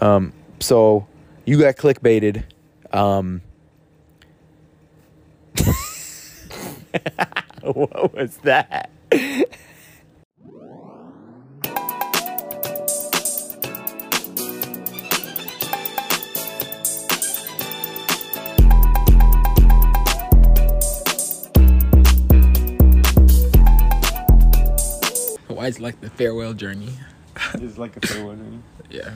Um, so you got clickbaited. Um, what was that? Why it's like the farewell journey. It's like a farewell journey. Yeah.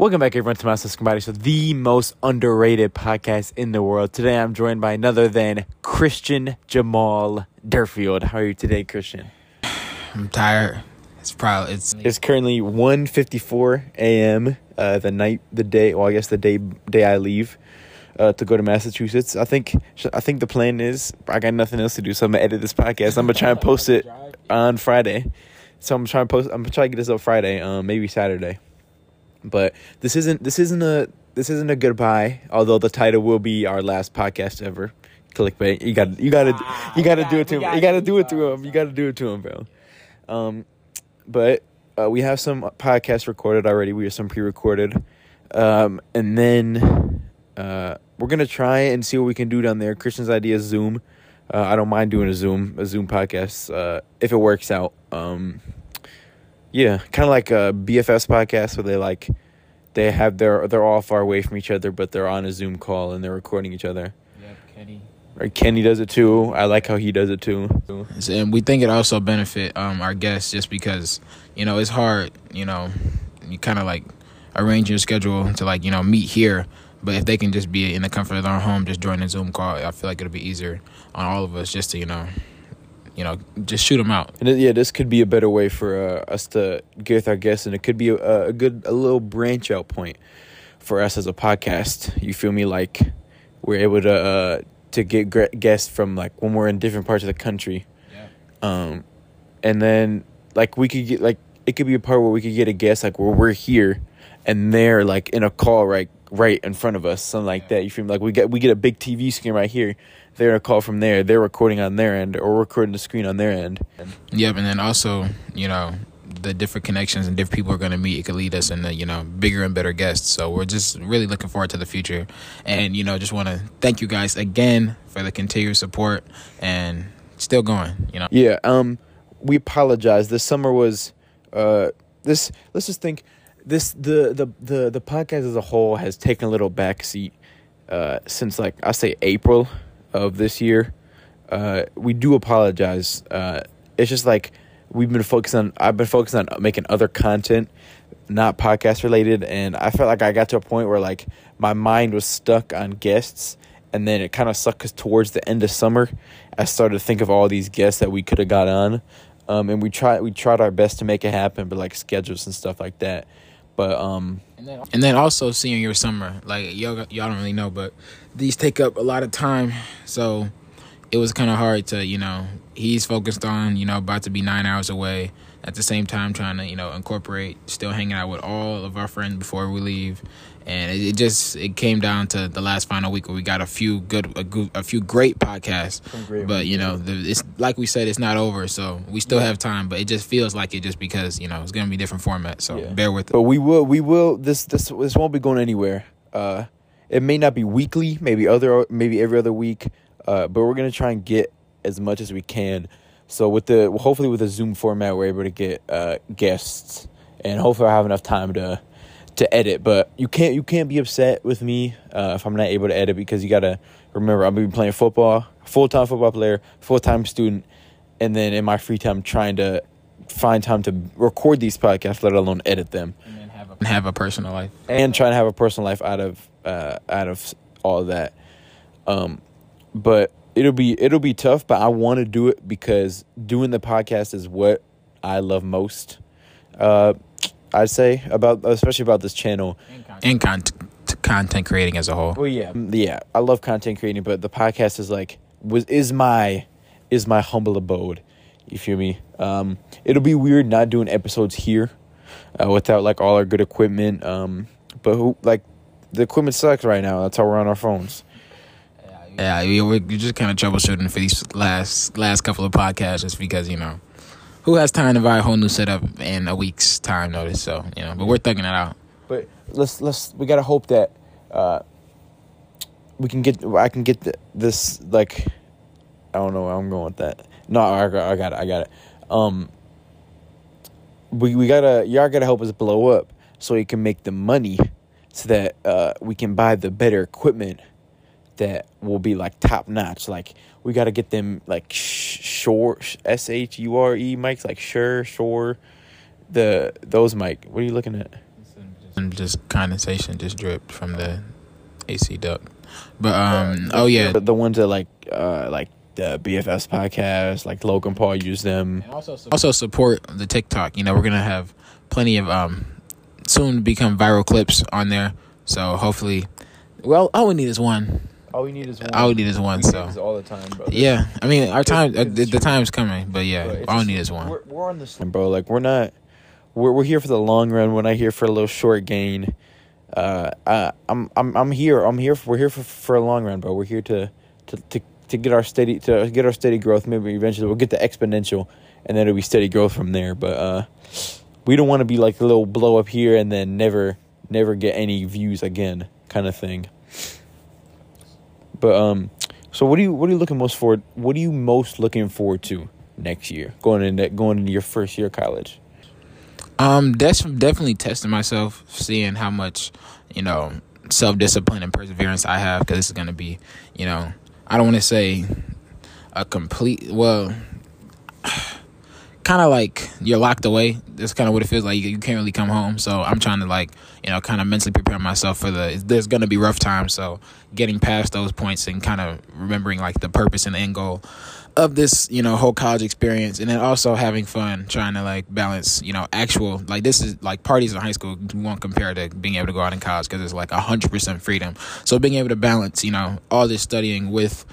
Welcome back, everyone, to Master Combati Show, the most underrated podcast in the world. Today, I'm joined by none other than Christian Jamal Durfield. How are you today, Christian? I'm tired. It's probably it's It's currently 1.54 a.m. Uh, the night, the day. Well, I guess the day day I leave uh, to go to Massachusetts. I think I think the plan is I got nothing else to do, so I'm gonna edit this podcast. I'm gonna try and post it on Friday. So I'm trying to post. I'm gonna try to get this up Friday, um, maybe Saturday. But this isn't this isn't a this isn't a goodbye. Although the title will be our last podcast ever. Clickbait. You got you got to you got to do it to him. You got to do it to him. You got to do it to him, bro. Um, but uh, we have some podcasts recorded already. We have some pre-recorded, um, and then uh, we're gonna try and see what we can do down there. Christian's idea is Zoom. Uh, I don't mind doing a Zoom a Zoom podcast uh, if it works out. Um, yeah, kind of like a BFS podcast where they like they have their they're all far away from each other, but they're on a Zoom call and they're recording each other. Yep, Kenny. Or Kenny does it too. I like how he does it too. And we think it also benefit um our guests just because, you know, it's hard, you know, you kinda like arrange your schedule to like, you know, meet here. But if they can just be in the comfort of their home, just join a Zoom call, I feel like it'll be easier on all of us just to, you know, you know, just shoot them out. And it- yeah, this could be a better way for uh, us to get with our guests, and it could be a, a good, a little branch out point for us as a podcast. You feel me? Like we're able to uh, to get guests from like when we're in different parts of the country, Yeah. um, and then like we could get like it could be a part where we could get a guest like where we're here, and they're like in a call right right in front of us, something like that. You feel me? Like we get we get a big TV screen right here. They're a call from there. They're recording on their end, or recording the screen on their end. Yep, and then also, you know, the different connections and different people are going to meet. It could lead us into, you know, bigger and better guests. So we're just really looking forward to the future. And, you know, just want to thank you guys again for the continued support and still going, you know. Yeah, um we apologize. This summer was uh this let's just think this the the the the podcast as a whole has taken a little backseat uh since like I say April of this year. Uh we do apologize. Uh it's just like we've been focused on I've been focused on making other content not podcast related and I felt like I got to a point where like my mind was stuck on guests and then it kind of sucked us towards the end of summer. I started to think of all these guests that we could have got on, um, and we tried we tried our best to make it happen, but like schedules and stuff like that. But um, And then also seeing your summer, like y'all, y'all don't really know, but these take up a lot of time. So it was kind of hard to, you know, he's focused on, you know, about to be nine hours away. At the same time, trying to, you know, incorporate still hanging out with all of our friends before we leave. And it, just it came down to the last final week where we got a few good, a, good, a few great podcasts. great but you know, the, it's like we said, it's not over, so we still have time. But it just feels like it just because you know it's gonna be different format. So Yeah. bear with it. but we will we will this this this won't be going anywhere. Uh, it may not be weekly, maybe other maybe every other week. Uh, but we're gonna try and get as much as we can. So with the hopefully with the Zoom format, we're able to get uh, guests, and hopefully I have enough time to to edit. But you can't you can't be upset with me uh, if I'm not able to edit because you gotta remember I'm gonna be playing football, full time football player, full time student, and then in my free time trying to find time to record these podcasts, let alone edit them, and have a, have a personal life. and trying to have a personal life out of uh, out of all that. Um, but it'll be it'll be tough, but I want to do it because doing the podcast is what I love most. Uh, I'd say about especially about this channel. and content content creating as a whole. Well, yeah, yeah, I love content creating, but the podcast is like was is my is my humble abode. You feel me? Um, it'll be weird not doing episodes here uh, without like all our good equipment. Um, but who like the equipment sucks right now. That's how we're on our phones. Yeah, we- we're just kind of troubleshooting for these last last couple of podcasts, just because you know, who has time to buy a whole new setup in a week's time notice? So you know, but we're thugging it out. But let's let's we gotta hope that uh, we can get I can get the, this like I don't know where I'm going with that. No, I, got- I got it. I got it. Um, we we gotta y'all gotta help us blow up so we can make the money so that uh, we can buy the better equipment that will be like top notch. Like we gotta get them like sh- Shure S H U R E mics like sure Shure the those mic. What are you looking at? And just condensation just dripped from the AC duct. But um, oh yeah, the, the ones that like uh like the BFS podcast, like Logan Paul used them. also support the TikTok. You know, we're gonna have plenty of um soon to become viral clips on there. So hopefully, well, all we need is one. All we need is one. All we need is one. So all the time, bro. yeah, I mean, our time, uh, It's the, the true. time's coming, but yeah, all we need is one. We're, we're on this, bro. Like we're not. We're we're here for the long run. We're not here for a little short gain. Uh, I, I'm I'm I'm here. I'm here. For, we're here for for a long run, bro. We're here to to to to get our steady to get our steady growth. Maybe eventually we'll get the exponential, and then it'll be steady growth from there. But uh, we don't want to be like a little blow up here and then never never get any views again, kind of thing. But um, so what do you what are you looking most forward? What are you most looking forward to next year? Going into going into your first year of college. Um, that's definitely testing myself, seeing how much, you know, self discipline and perseverance I have. Because this is gonna be, you know, I don't want to say a complete. Well, kind of like you're locked away. That's kind of what it feels like. You, you can't really come home. So I'm trying to like, you know, kind of mentally prepare myself for the. There's gonna be rough times. So getting past those points and kind of remembering like the purpose and the end goal of this, you know, whole college experience, and then also having fun, trying to like balance, you know, actual like this is like parties in high school won't compare to being able to go out in college because it's like hundred percent freedom. So being able to balance, you know, all this studying with,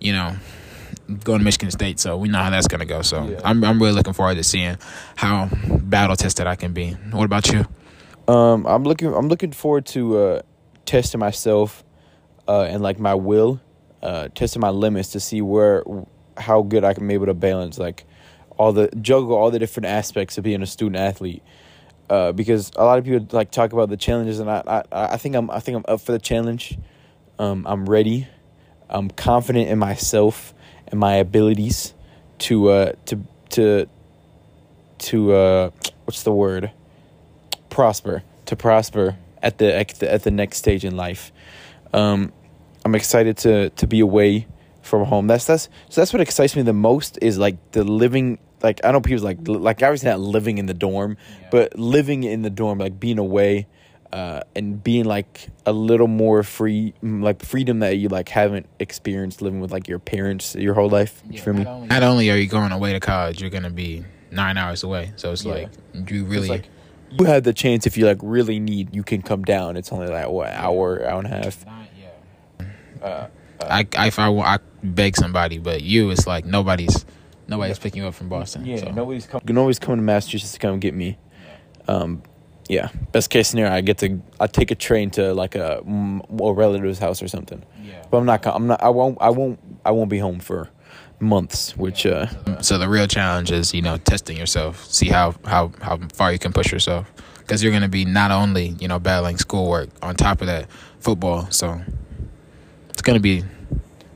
you know, going to Michigan State. So we know how that's gonna go. So Yeah. I'm I'm really looking forward to seeing how battle tested I can be. What about you? Um, I'm looking I'm looking forward to uh, testing myself, uh, and like my will, uh, testing my limits to see where how good I can be able to balance like all the juggle all the different aspects of being a student athlete. Uh, because a lot of people like talk about the challenges, and I, I I think I'm I think I'm up for the challenge. Um, I'm ready. I'm confident in myself and my abilities to uh to to to uh what's the word prosper to prosper at the at the, at the next stage in life. Um, I'm excited to to be away from home. That's that's so that's what excites me the most is like the living. Like I know people's like like obviously not living in the dorm, but living in the dorm, like being away, uh, and being like a little more free, like freedom that you like haven't experienced living with like your parents your whole life. You feel me? Not only are you going away to college, you're gonna be nine hours away. So it's Yeah. like you really. like you have the chance if you like really need, you can come down. It's only like what hour, hour and a half. Uh, I, I if I wa- I beg somebody, but you, it's like nobody's nobody's picking you up from Boston. Yeah, so. nobody's coming. You can always come to Massachusetts to come get me. Um, yeah. Best case scenario, I get to I take a train to like a, a relative's house or something. Yeah. But I'm not. co- I'm not. I won't. I won't. I won't be home for months. Which uh, So the real challenge is, you know, testing yourself, see how how how far you can push yourself, because you're gonna be not only you know battling schoolwork on top of that football. So it's gonna be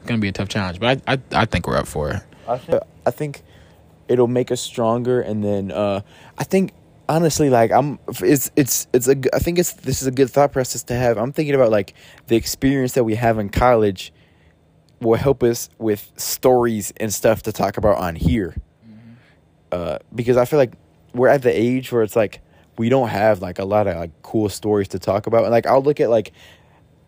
gonna be a tough challenge, but I I, I think we're up for it. I think, I think it'll make us stronger, and then uh, I think honestly, like I'm, it's it's it's a. I think it's this is a good thought process to have. I'm thinking about like the experience that we have in college will help us with stories and stuff to talk about on here. Uh, because I feel like we're at the age where it's like we don't have like a lot of like cool stories to talk about. And like I'll look at like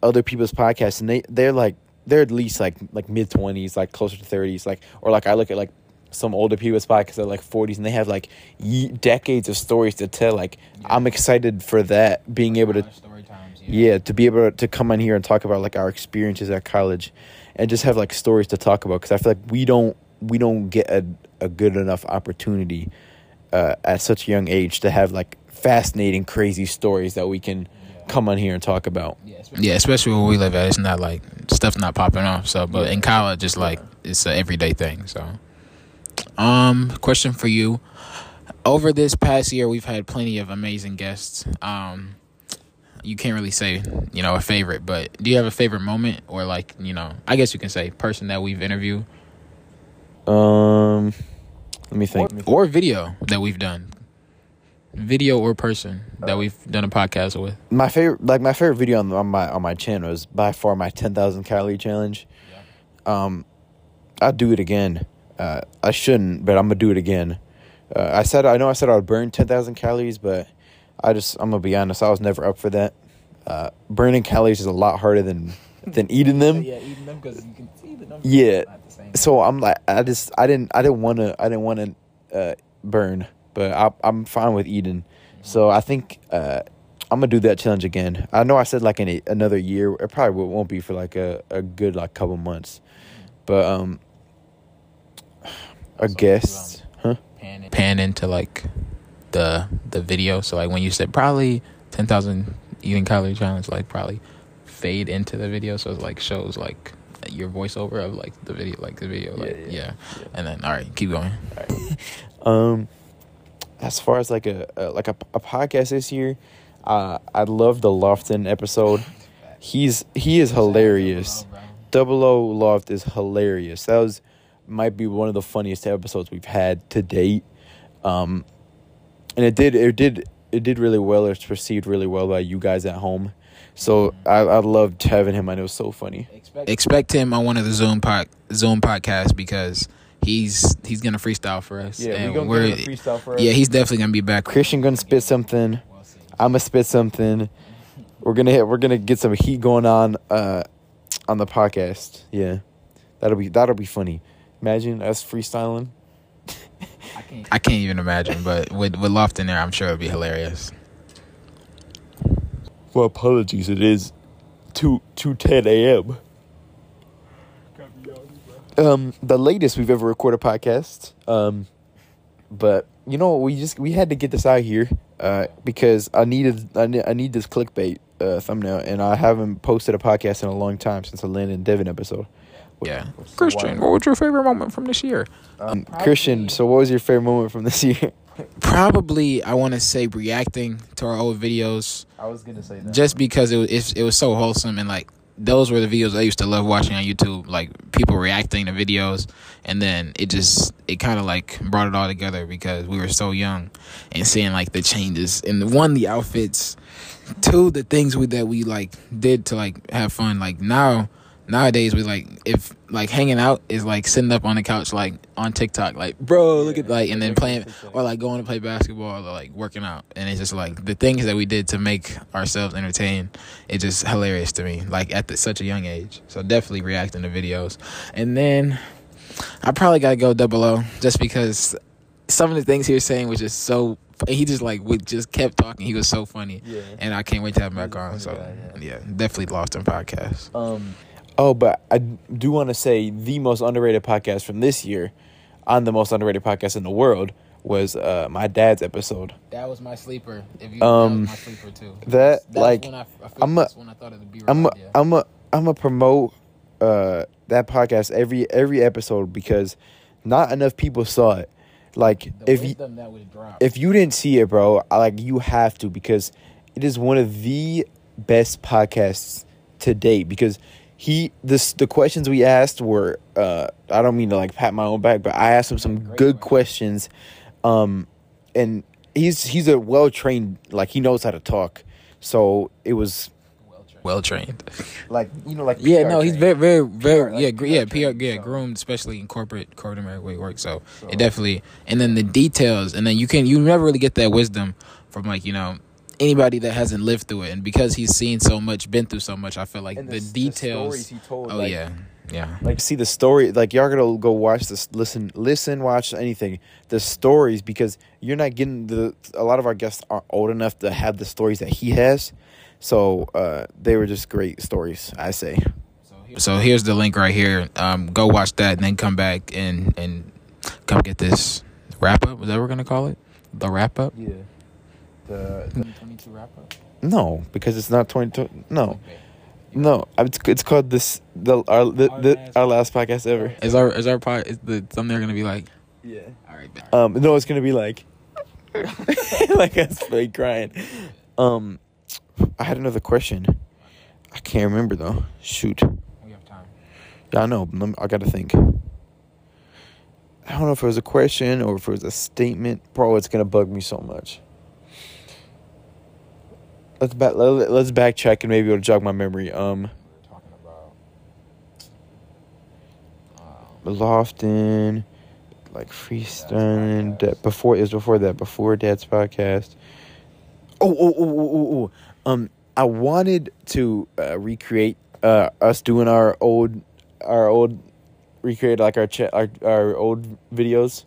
other people's podcasts and they they're like they're at least like like mid twenties, like closer to thirties, like or like I look at like some older people people's because they're like forties and they have like ye- decades of stories to tell. Like I'm excited for that, being able to story times. yeah to be able to come on here and talk about like our experiences at college and just have like stories to talk about because i feel like we don't we don't get a, a good enough opportunity uh, at such a young age to have like fascinating crazy stories that we can come on here and talk about Yeah, especially where we live at, it's not like stuff's not popping off. So, but in college, it's like it's an everyday thing. So, um, question for you: Over this past year, we've had plenty of amazing guests. Um, you can't really say you know a favorite, but do you have a favorite moment or like you know I guess you can say person that we've interviewed Um, let me think. or video that we've done, video or person that we've done a podcast with. my favorite, like my favorite video on, on my on my channel is by far my ten thousand calorie challenge. Um, I'd do it again. Uh, I shouldn't, but I'm gonna do it again. Uh, I said I know I said I would burn ten thousand calories, but I just I'm gonna be honest. I was never up for that. Uh, burning calories is a lot harder than than eating them. Yeah, eating them because you can see the numbers. Yeah. So I'm like I just I didn't I didn't want to I didn't want to uh, burn, but I, I'm fine with eating. So I think uh, I'm gonna do that challenge again. I know I said like in a, another year. It probably won't be for like a, a good like couple months, but um, a Also, guest, huh? pan, pan into like the the video. So like when you said probably ten thousand eating calorie challenge, like probably fade into the video. So it like shows like your voiceover of like the video, like the video, like Yeah, yeah. yeah, yeah. And then all right, keep going. Um, as far as like a, a like a, a podcast this year, uh, I love the Lofton episode. He's he is hilarious. Double O Loft is hilarious. That was might be one of the funniest episodes we've had to date. Um, and it did it did it did really well. It's was perceived really well by you guys at home. So I I loved having him. and it was so funny. Expect him on one of the Zoom pod, Zoom podcasts because he's he's gonna freestyle for us. and we're- freestyle for us. Yeah, he's definitely gonna be back. Christian gonna spit something. I'm gonna spit something. We're gonna hit. We're gonna get some heat going on. Uh, on the podcast. Yeah, that'll be that'll be funny. Imagine us freestyling. I can't even imagine, but with with Loft in there, I'm sure it'll be hilarious. Well, apologies. It is two two ten a.m. Um, the latest we've ever recorded podcast. Um, but you know we just we had to get this out here. Uh, because I needed I need, I need this clickbait uh, thumbnail, and I haven't posted a podcast in a long time since the Lynn and Devin episode. Yeah, Which Christian, wild. what was your favorite moment from this year? Um, Christian, so what was your favorite moment from this year? Probably, I want to say reacting to our old videos, I was gonna say that. just because it was it, it was so wholesome and like those were the videos I used to love watching on YouTube, like people reacting to videos, and then it just it kind of like brought it all together because we were so young and seeing like the changes and the, one the outfits, two the things we that we like did to like have fun. Like now nowadays we like if like hanging out is like sitting up on the couch like on TikTok, like bro look at like and then playing or like going to play basketball or like working out. And it's just like the things that we did to make ourselves entertain it's just hilarious to me like at the, such a young age. So definitely reacting to videos. And then i probably gotta go double o just because some of the things he was saying was just so he just like we just kept talking. He was so funny. Yeah. and i can't wait to have him back on. so guy, yeah. definitely lost in podcast Um, oh, but I do want to say the most underrated podcast from this year, on the most underrated podcast in the world, was uh my dad's episode. that was my sleeper if you Um, my sleeper too that, like, when I, I I'm like a- that's when I thought it would be I'm a. I'm a, I'm a promote uh that podcast every every episode because not enough people saw it. Like the if you wisdom that would drop. if you didn't see it, bro, I, like you have to because it is one of the best podcasts to date. Because he this the questions we asked were uh I don't mean to like pat my own back, but I asked him some Great good questions, um, and he's he's a well trained like he knows how to talk, so it was well trained. like you know like Yeah, PR no, he's trained. very, very, very, PR, like yeah, gr- yeah, PR, trained, yeah, so. groomed, especially in corporate, corporate America where he works. So, So- it definitely, and then the details, and then you can, you never really get that wisdom from like you know anybody that hasn't lived through it, and because he's seen so much, been through so much, I feel like the, s- details. stories he told, oh like, yeah, yeah. like see the story like y'all gotta go watch this listen listen watch anything the stories because you're not getting the a lot of our guests aren't old enough to have the stories that he has so uh they were just great stories i say So here's the link right here. Um, go watch that, and then come back and and come get this wrap up. Is that what we're gonna call it? The wrap up. yeah the, 2022 wrap up. no because it's not 22 no no it's, it's called this the our the, the, last- our last podcast ever Is our is our pod? Is the thumbnail gonna be like? yeah All right. Um, no, it's gonna be like, like us like crying. Um, I had another question. I can't remember though. Shoot. We have time. Yeah, I know. I gotta think. I don't know if it was a question or if it was a statement. Bro, it's gonna bug me so much. Let's back. Let, let's backtrack and maybe it'll jog my memory. Um, talking about. Lofton, like podcast. That before it was before that. Before Dad's podcast. Oh, oh, oh, oh, oh, oh. Um, I wanted to uh, recreate uh us doing our old, our old, recreate like our cha- our our old videos.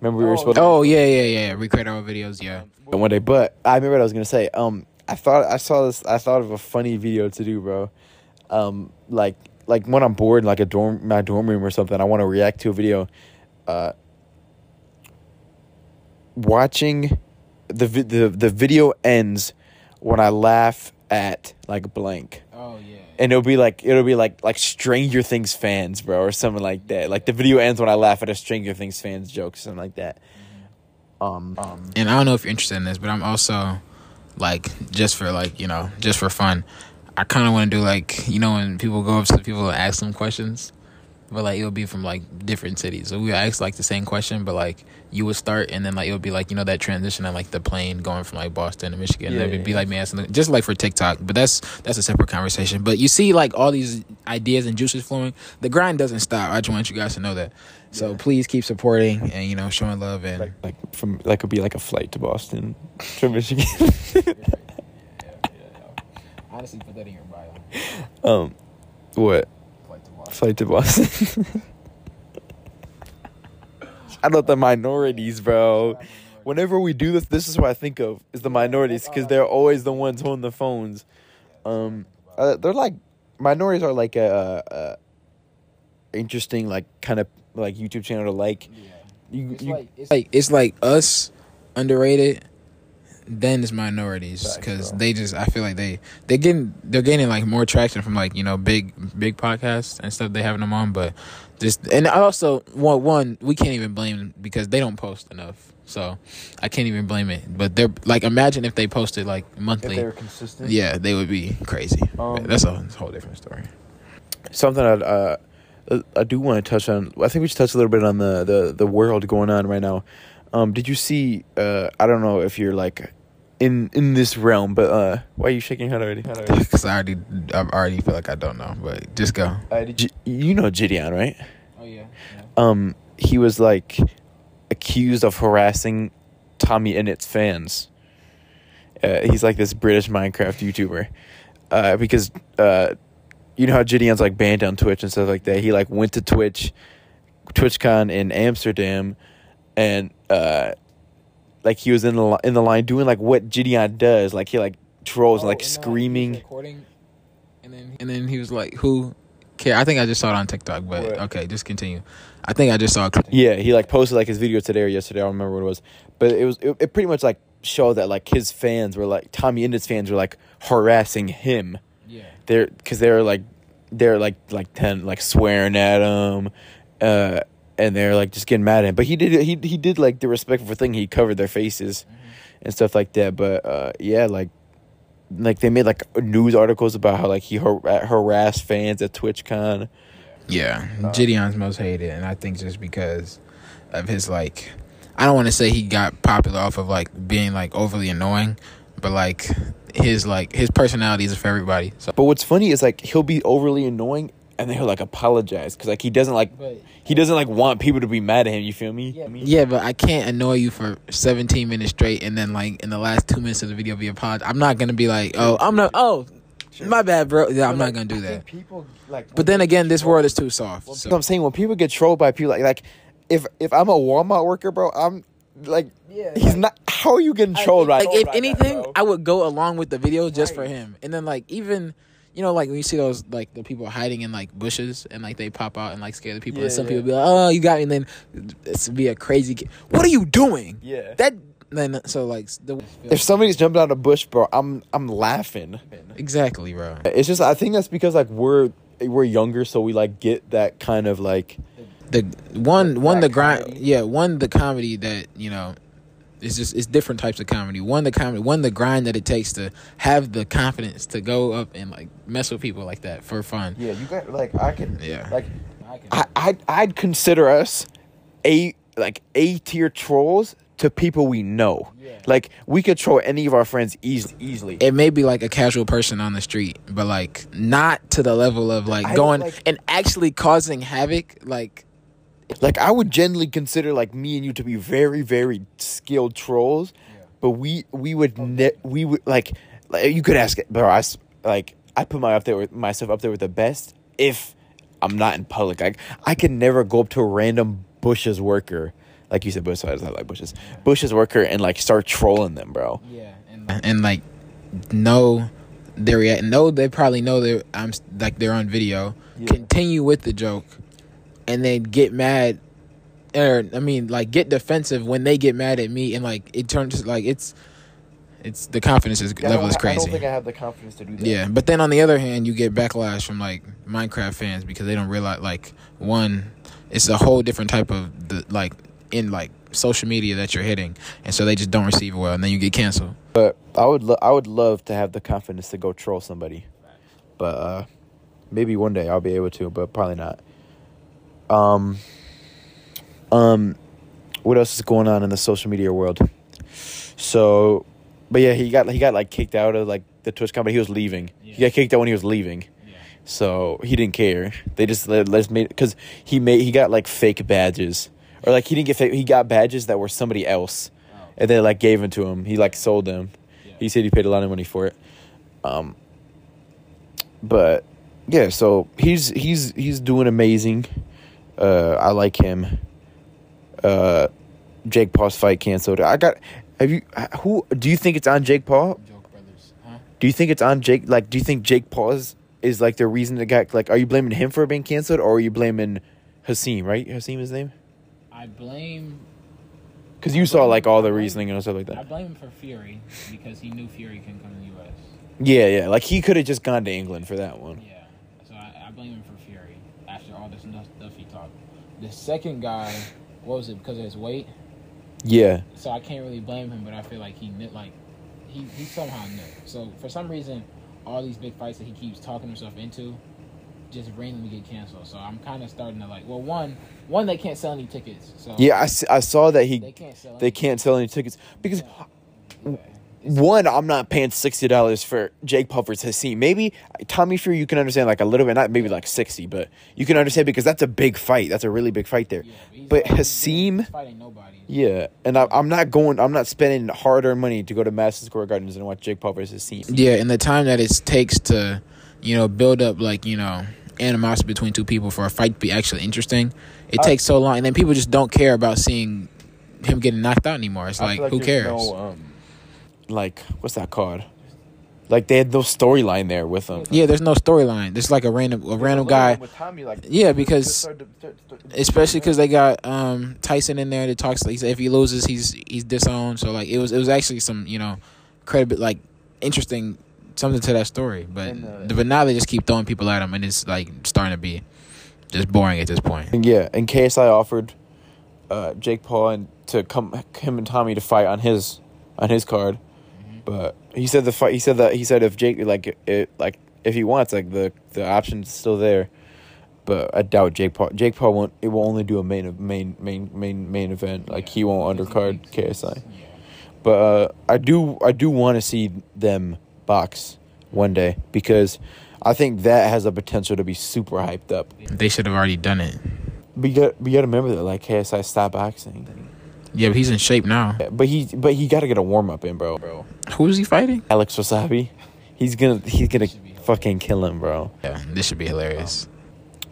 Remember we were supposed Oh yeah, yeah, yeah. Recreate our videos. Yeah. to one day, but I remember what I was gonna say. Um, I thought I saw this. I thought of a funny video to do, bro. Um, like like when I'm bored in like a dorm my dorm room or something, I want to react to a video. Uh, watching the vi- the the video ends when I laugh at like blank. Oh yeah. And it'll be like it'll be like like Stranger Things fans, bro, or something like that. Like the video ends when I laugh at a Stranger Things fans joke, something like that. Um, um and I don't know if you're interested in this, but I'm also like just for like you know just for fun. I kind of want to do like you know when people go up to people and ask them questions, but like it would be from like different cities. So we would ask like the same question, but like you would start and then like it would be like you know that transition and like the plane going from like Boston to Michigan. Yeah, and it would be yeah, like me asking just like for TikTok, but that's that's a separate conversation. But you see like all these ideas and juices flowing. The grind doesn't stop. I just want you guys to know that. So Yeah. please keep supporting and you know showing love and. like from like from that could be like a flight to Boston from Michigan. Honestly, put that in your bio. um, what Flight to Boston. flight to Boston? I know the minorities, bro. Whenever we do this, this is what I think of is the minorities because they're always the ones holding the phones. Um, uh, they're like minorities are like a, a interesting like kind of like YouTube channel to like. You, It's you, like it's like it's like us underrated. Then it's minorities because they just I feel like they they getting they're gaining like more traction from like you know big big podcasts and stuff they having them on, but just and I also one one we can't even blame them because they don't post enough, so I can't even blame it. But they're like imagine if they posted like if monthly, they're consistent. yeah, they would be crazy. Um, But that's a whole different story. something I uh, I do want to touch on. I think we should touch a little bit on the the the world going on right now. Um, did you see? Uh, I don't know if you're like in in this realm, but uh, why are you shaking your head already? Because I already I already feel like I don't know, but just go. Uh, did you, you know JiDion, right? Oh yeah. Um, he was like accused of harassing TommyInnit's fans. Uh, he's like this British Minecraft YouTuber, uh, because uh, you know how JiDion's like banned on Twitch and stuff like that. He like went to Twitch, TwitchCon in Amsterdam, and uh, like he was in the in the line doing like what JiDion does, like he like trolls and like screaming. recording, and then and then he was like, "Who care?" I think I just saw it on TikTok, but okay, just continue. I think I just saw. Clip. Yeah, he like posted like his video today or yesterday. I don't remember what it was, but it was it, it pretty much like showed that like his fans were like TommyInnit's fans were like harassing him. Yeah. They're because they're like they're like like ten like swearing at him, uh, and they're like just getting mad at him. But he did he he did like the respectful thing. He covered their faces and stuff like that. But uh, yeah, like like they made like news articles about how like he har- harassed fans at TwitchCon. Yeah, JiDion's most hated, and I think just because of his like, I don't want to say he got popular off of like being like overly annoying, but like his like his personality is for everybody. So But what's funny is like he'll be overly annoying and then he'll like apologize because like he doesn't like he doesn't like want people to be mad at him. You feel me? Yeah, but I can't annoy you for 17 minutes straight and then like in the last two minutes of the video be apologize. I'm not gonna be like, oh, I'm not. Oh, my bad, bro. Yeah, I'm not gonna do that. People like. But then again, this world is too soft. That's So. what I'm saying when people get trolled by people like like if if I'm a Walmart worker, bro, I'm like he's not. How are you getting trolled right? Like if anything, I would go along with the video just for him. And then like even you know like when you see those like the people hiding in like bushes and like they pop out and like scare the people. Yeah, and some yeah. people be like, oh, you got me. And then it's be a crazy. ki- What are you doing? yeah. That then so like the if somebody's jumping out of a bush, bro, I'm I'm laughing. exactly, bro. It's just I think that's because like we're we're younger, so we like get that kind of like the one one the that grind yeah one the comedy that you know It's just it's different types of comedy. One the comedy, one the grind that it takes to have the confidence to go up and like mess with people like that for fun. Yeah, you got like I can Yeah. like I I'd, I'd consider us a like A tier trolls to people we know. Yeah. Like we could troll any of our friends easily. Easily. it may be like a casual person on the street, but like not to the level of like I going like- and actually causing havoc. Like like I would generally consider like me and you to be very very skilled trolls, but we we would oh, ne- we would like, like you could ask bro I like I put my up there with myself up there with the best if I'm not in public like I can never go up to a random Bush's worker like you said Bush I like Bush's Bush's worker and like start trolling them bro yeah, and, and like know their react. Know they probably know they're I'm like they're on video. Yeah. Continue with the joke, and then get mad. Or I mean, like get defensive when they get mad at me, and like it turns like it's, it's the confidence is I level is ha- I don't crazy. think I have the confidence to do that Yeah, but then on the other hand, you get backlash from like Minecraft fans because they don't realize like one, it's a whole different type of the like in like social media that you're hitting, and so they just don't receive it well, and then you get canceled. But I would lo- I would love to have the confidence to go troll somebody, but uh, maybe one day I'll be able to, but probably not. Um, um, what else is going on in the social media world? So, but yeah, he got he got like kicked out of like the Twitch company. He was leaving. He got kicked out when he was leaving. So he didn't care. They just let let's made because he made he got like fake badges or like he didn't get fake. He got badges that were somebody else, and they like gave them to him. He like sold them. Yeah. He said he paid a lot of money for it. Um. But yeah, so he's he's he's doing amazing. Uh, I like him. Uh, Jake Paul's fight canceled. I got. Have you? Who do you think it's on Jake Paul? Joke Brothers, huh? Do you think it's on Jake? Like, do you think Jake Paul is, is like the reason it got like? Are you blaming him for being canceled, or are you blaming Hasim? Right, Hasim his name. I blame Because you saw like all the reasoning and stuff like that. I blame him for Fury because he knew Fury couldn't come to the U.S. Yeah, yeah. Like he could have just gone to England for that one. Yeah, so I, I blame him for Fury after all this stuff he talked. The second guy, what was it? Because of his weight. Yeah, So I can't really blame him, but I feel like he knew, like he he somehow knew. So for some reason, all these big fights that he keeps talking himself into just randomly get canceled. So I'm kind of starting to like. Well, one one they can't sell any tickets. So yeah. I, I saw that they he can't sell. they any- can't sell any tickets because Yeah. One, I'm not paying sixty dollars for Jake Paul versus Hasim. Maybe Tommy Fury you can understand like a little bit, not maybe like sixty, but you can understand because that's a big fight. That's a really big fight there. Yeah, he's But fighting- Hasim- fighting nobody. Yeah, and I, I'm not going. I'm not spending hard earned money to go to Madison Square Gardens and watch Jake Paul versus Hasim. Yeah, and the time that it takes to, you know, build up like you know animosity between two people for a fight to be actually interesting, it I- takes so long, and then people just don't care about seeing him getting knocked out anymore. It's I like, who cares? no, um, like what's that called? Like they had no storyline there with them. yeah, there's no storyline. There's like a random a random guy, With Tommy, like, Yeah, because- especially because they got um Tyson in there that talks. Like, if he loses, he's he's disowned. So like it was it was actually some you know credible like interesting something to that story. But And, uh, but now they just keep throwing people at him, and it's like starting to be just boring at this point. And yeah, and KSI offered uh, Jake Paul and to come him and Tommy to fight on his on his card, but he said the fight. He said that he said if Jake like it like if he wants like the the option's still there, but I doubt Jake Paul. Jake Paul won't. It will only do a main main main main main event. Like he won't undercard KSI. But uh, I do I do want to see them box one day because I think that has a potential to be super hyped up. They should have already done it. But you got, but you got to remember that like KSI stopped boxing. Yeah, but he's in shape now. But he but he got to get a warm up in, bro. Bro, Who's he fighting? Alex Wassabi, he's gonna he's gonna fucking kill him, bro. Yeah, this should be hilarious.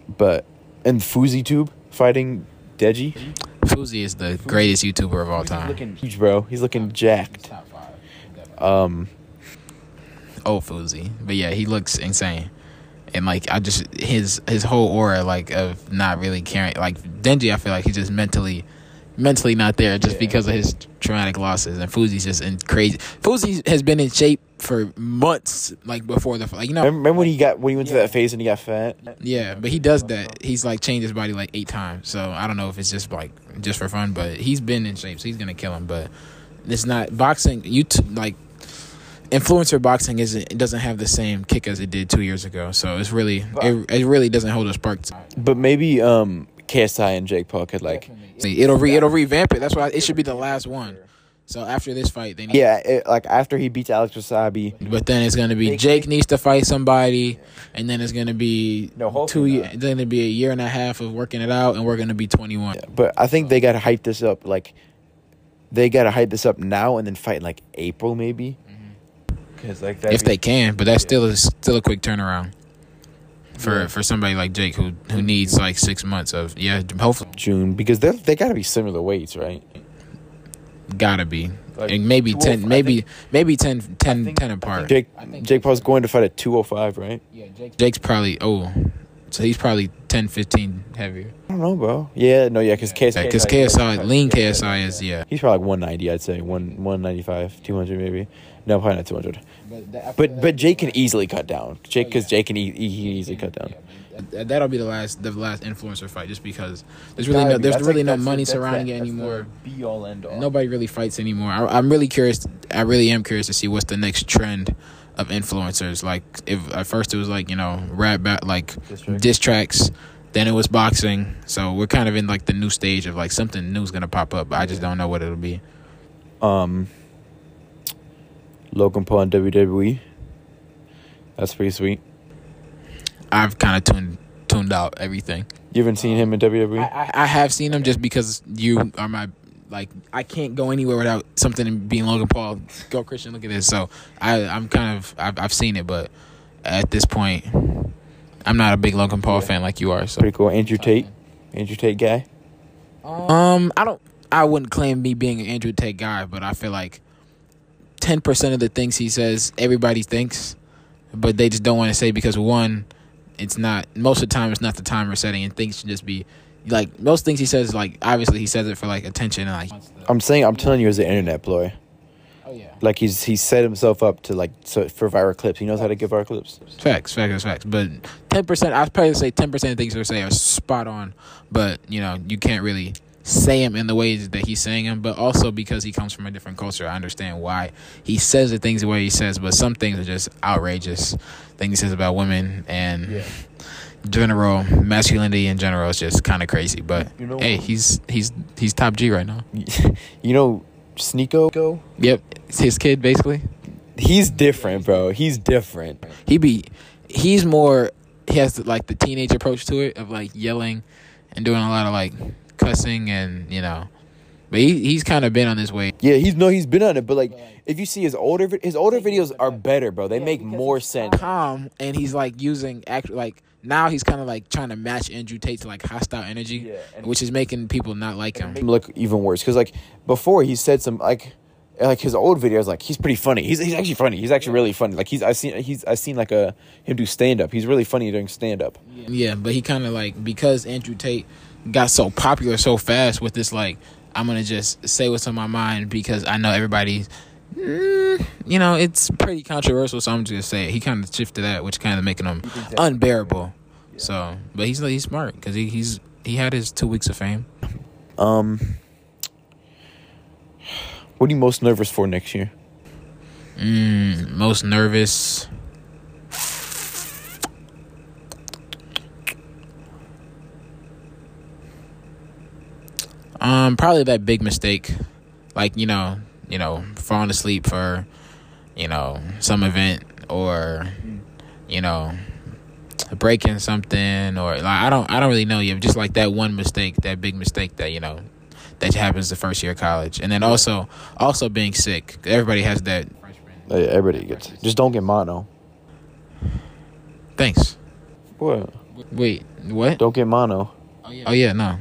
But and FouseyTube fighting Deji. Fousey is the greatest YouTuber of all He's time. looking huge, bro. He's looking jacked. Um, Oh, Fousey. But yeah, he looks insane. And like I just his his whole aura like of not really caring like Deji I feel like he's just mentally mentally not there just Yeah. because of his traumatic losses and Fousey's just in crazy Fousey has been in shape for months like before the like you know remember, remember when he got when he went to Yeah. that phase and he got fat? yeah but he does that he's like changed his body like eight times so I don't know if it's just like just for fun but he's been in shape so he's gonna kill him but it's not boxing. You t- like influencer boxing isn't it doesn't have the same kick as it did two years ago. So it's really it, it really doesn't hold a spark. To But maybe um KSI and Jake Paul could like See, it'll re, it'll revamp it. That's why it should be the last one. So after this fight, they need. yeah, it, like after he beats Alex Wassabi. But then it's gonna be Jake needs to fight somebody, and then it's gonna be No, hopefully two. Year, not. then it'll be a year and a half of working it out, and we're gonna be twenty one. But I think they gotta hype this up. Like they gotta hype this up now and then fight in, like April maybe. Mm-hmm. Because like that if they can. But that's still is still a quick turnaround for for somebody like Jake who who needs like six months of yeah. Hopefully, June because they they gotta be similar weights, right? gotta be. Like, and maybe ten, maybe think- maybe 10, 10, think- 10 apart. Jake Jake Paul's going to fight at two oh five, right? Yeah, Jake's probably oh, so he's probably 10, 15 heavier. I don't know, bro. Yeah, no, yeah, because KSI, Because KSI, lean KSI is yeah. He's probably like 190, I'd say. One 195, 200 maybe. No, probably not 200. But but Jake can easily cut down. Jake because Jake can e- he, easily cut down. Th- That'll be the last the last influencer fight, just because there's really no there's really no money surrounding it anymore. Be all end all. Nobody really fights anymore. I, I'm really curious. I really am curious to see what's the next trend of influencers. Like if at first it was like you know rap bat like Diss tracks. then it was boxing. So we're kind of in like the new stage of like something new is gonna pop up. But I just don't know what it'll be. Um, Logan Paul and WWE. That's pretty sweet. I've kind of tuned tuned out everything. You haven't seen him in? WWE? I, I have seen him just because you are my like I can't go anywhere without something being Logan Paul. Go Christian, look at this. So I I'm kind of I've, I've seen it, but at this point, I'm not a big Logan Paul fan like you are. So pretty cool. Andrew Tate. Andrew Tate guy. um I don't I wouldn't claim me being an Andrew Tate guy, but I feel like ten percent of the things he says everybody thinks, but they just don't want to say because one, it's not most of the time it's not the time or setting, and things should just be like most things he says like obviously he says it for like attention and like I'm saying, I'm telling you, as an internet ploy. oh yeah Like he's he set himself up to like so for viral clips. He knows how to get viral clips. facts facts facts but ten percent I'd probably say ten percent of things they say are spot on, but you know you can't really say him in the ways that he's saying them, but also because he comes from a different culture, I understand why he says the things the way he says. But some things are just outrageous. Things he says about women and general masculinity in general is just kind of crazy. But You know- hey, he's he's he's top G right now. You know, Sneako. Yep, it's his kid basically. He's different, bro. He's different. he be he's more he has the, like the teenage approach to it of like yelling and doing a lot of like cussing and you know but he he's kind of been on this way Yeah, he's no, he's been on it, but like if you see his older his older videos are better, bro. They make more sense. calm and he's like using act like now he's kind of like trying to match Andrew Tate to like hostile energy Yeah, which is making people not like him Him look even worse because like before he said some like like his old videos like he's pretty funny. He's he's actually funny. He's actually really funny. Like he's I seen he's I seen like a him do stand up. He's really funny doing stand up. yeah but he kind of like because Andrew Tate got so popular so fast with this like I'm gonna just say what's on my mind because I know everybody mm, you know it's pretty controversial so I'm just gonna say it. he kind of shifted that which kind of making him unbearable. So but he's he's smart because he, he's he had his two weeks of fame. Um, what are you most nervous for next year? mm, most nervous Um, probably that big mistake, like you know, you know, falling asleep for, you know, some event or, you know, breaking something or like I don't I don't really know yet. Just like that one mistake, that big mistake that you know, that happens the first year of college, and then also also being sick. Everybody has that. Everybody gets just don't get mono. Thanks. What? Wait, what? Don't get mono. Oh yeah, Oh yeah, no.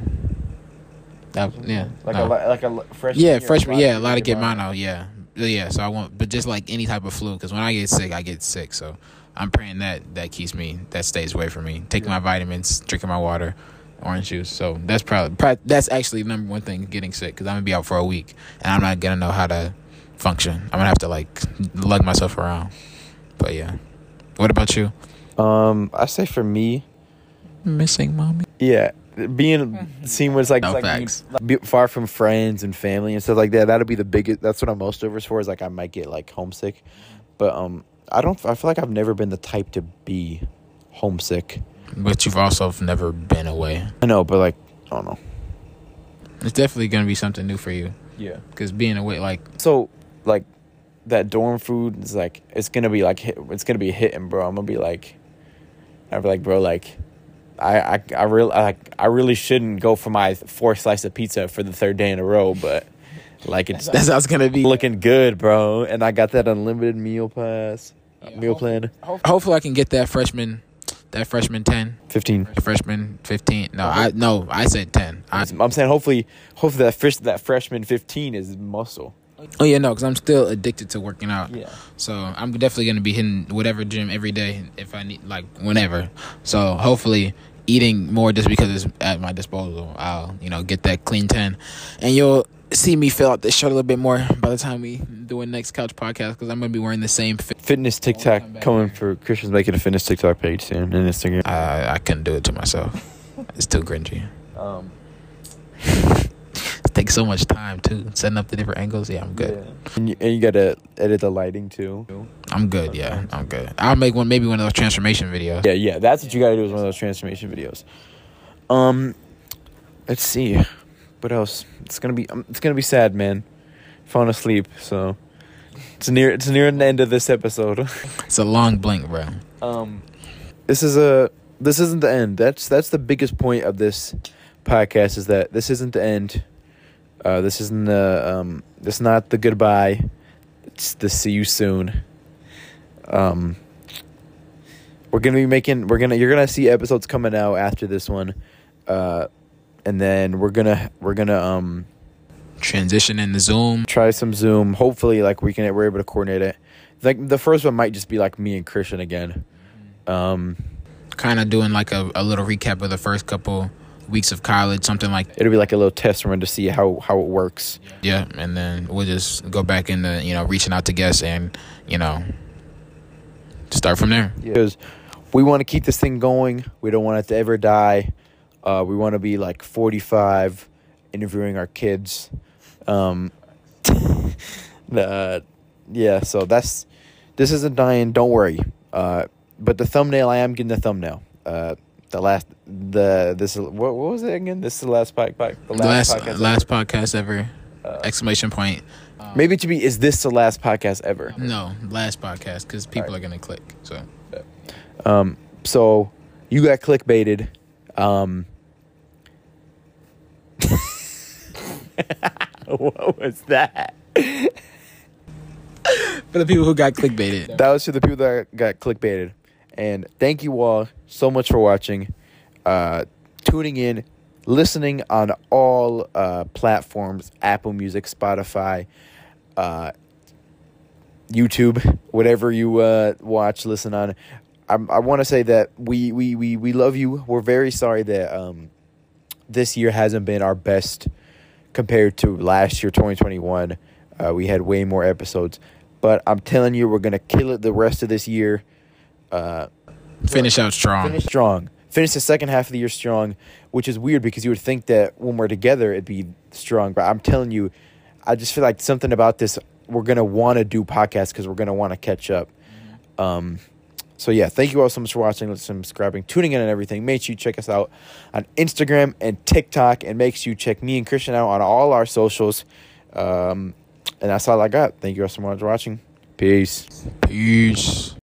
That, yeah, Like no. a li- like a freshman. Yeah, freshman. Yeah, a lot of get mono. Yeah, yeah. So I want, but just like any type of flu, because when I get sick, I get sick. So I'm praying that that keeps me, that stays away from me. Taking my vitamins, drinking my water, orange juice. So that's probably pro- that's actually number one thing getting sick because I'm gonna be out for a week and I'm not gonna know how to function. I'm gonna have to like lug myself around. But yeah, what about you? Um, I say for me, Missing mommy. yeah, being seen was like, No like being- facts. like, be far from friends and family and stuff like that. That'll be the biggest. That's what I'm most nervous for. Is like I might get like homesick, but um, I don't. I feel like I've never been the type to be homesick. But you've also never been away. I know, but like I don't know. It's definitely gonna be something new for you. Yeah. Cause being away, like So like that dorm food is like it's gonna be like hit, it's gonna be hitting, bro. I'm gonna be like, I'll be like, bro, like. I, I, I really like I really shouldn't go for my fourth slice of pizza for the third day in a row, but like it's that's how it's gonna be. looking good, bro. And I got that unlimited meal pass, uh, Yeah, meal hopefully- plan. Hopefully, I can get that freshman, that freshman ten, Fifteen. freshman fifteen. No, I no, I said ten. I, I'm saying hopefully, hopefully that fresh that freshman fifteen is muscle. oh yeah, no, because I'm still addicted to working out. Yeah. So I'm definitely gonna be hitting whatever gym every day if I need, like whenever. So hopefully, eating more just because it's at my disposal, I'll you know get that clean ten, and you'll see me fill out this shirt a little bit more by the time we do a next couch podcast because I'm gonna be wearing the same fit. Fitness TikTok coming here. for Christian's making a fitness TikTok page soon and Instagram. I I couldn't do it to myself. It's too cringy. Um, It takes so much time too setting up the different angles. Yeah, I'm good. and, you, and you gotta edit the lighting too. I'm good. Yeah, I'm good. I'll make one maybe one of those transformation videos. Yeah, yeah, that's what you gotta do is one of those transformation videos. Um, let's see, what else? It's gonna be um, it's gonna be sad, man. Falling asleep, so it's near it's near the end of this episode. It's a long blink, bro. um, this is a this isn't the end. That's that's the biggest point of this podcast is that this isn't the end. Uh, this isn't the um, this is not the goodbye. It's the see you soon. Um, we're gonna be making we're gonna you're gonna see episodes coming out after this one, uh, and then we're gonna we're gonna um Transition in the Zoom. try some Zoom. Hopefully, like we can we're able to coordinate it. Like the first one might just be like me and Christian again. Um, kind of doing like a, a little recap of the first couple weeks of college, something like it'll be like a little test run to see how how it works. yeah, and then we'll just go back into you know reaching out to guests and you know start from there. because we want to keep this thing going. We don't want it to ever die. Uh, we want to be like 45, interviewing our kids. Um, uh, yeah, so that's this isn't dying. Don't worry. Uh, but the thumbnail, I am getting the thumbnail. Uh, the last, the this what, what was it again? This is the last podcast. The The last podcast last ever. podcast ever! Uh, exclamation point! Maybe it should be. Is this the last podcast ever? No, last podcast because people Alright. are gonna click. So Um, so you got clickbaited. Um, what was that? for the people who got clickbaited, That was for the people that got clickbaited. And thank you all so much for watching, uh, tuning in, listening on all uh, platforms Apple Music, Spotify, uh, YouTube, whatever you uh, watch, listen on. I, I want to say that we, we, we, we love you. We're very sorry that um, this year hasn't been our best compared to last year, 2021. Uh, we had way more episodes. But I'm telling you, we're going to kill it the rest of this year. Uh, finish out strong. finish strong. Finish the second half of the year strong, which is weird because you would think that when we're together it'd be strong. But I'm telling you, I just feel like something about this. We're gonna want to do podcasts because we're gonna want to catch up. Um, so yeah, thank you all so much for watching, subscribing, tuning in, and everything. Make sure you check us out on Instagram and TikTok, and make sure you check me and Christian out on all our socials. Um, and that's all I got. Thank you all so much for watching. Peace. Peace.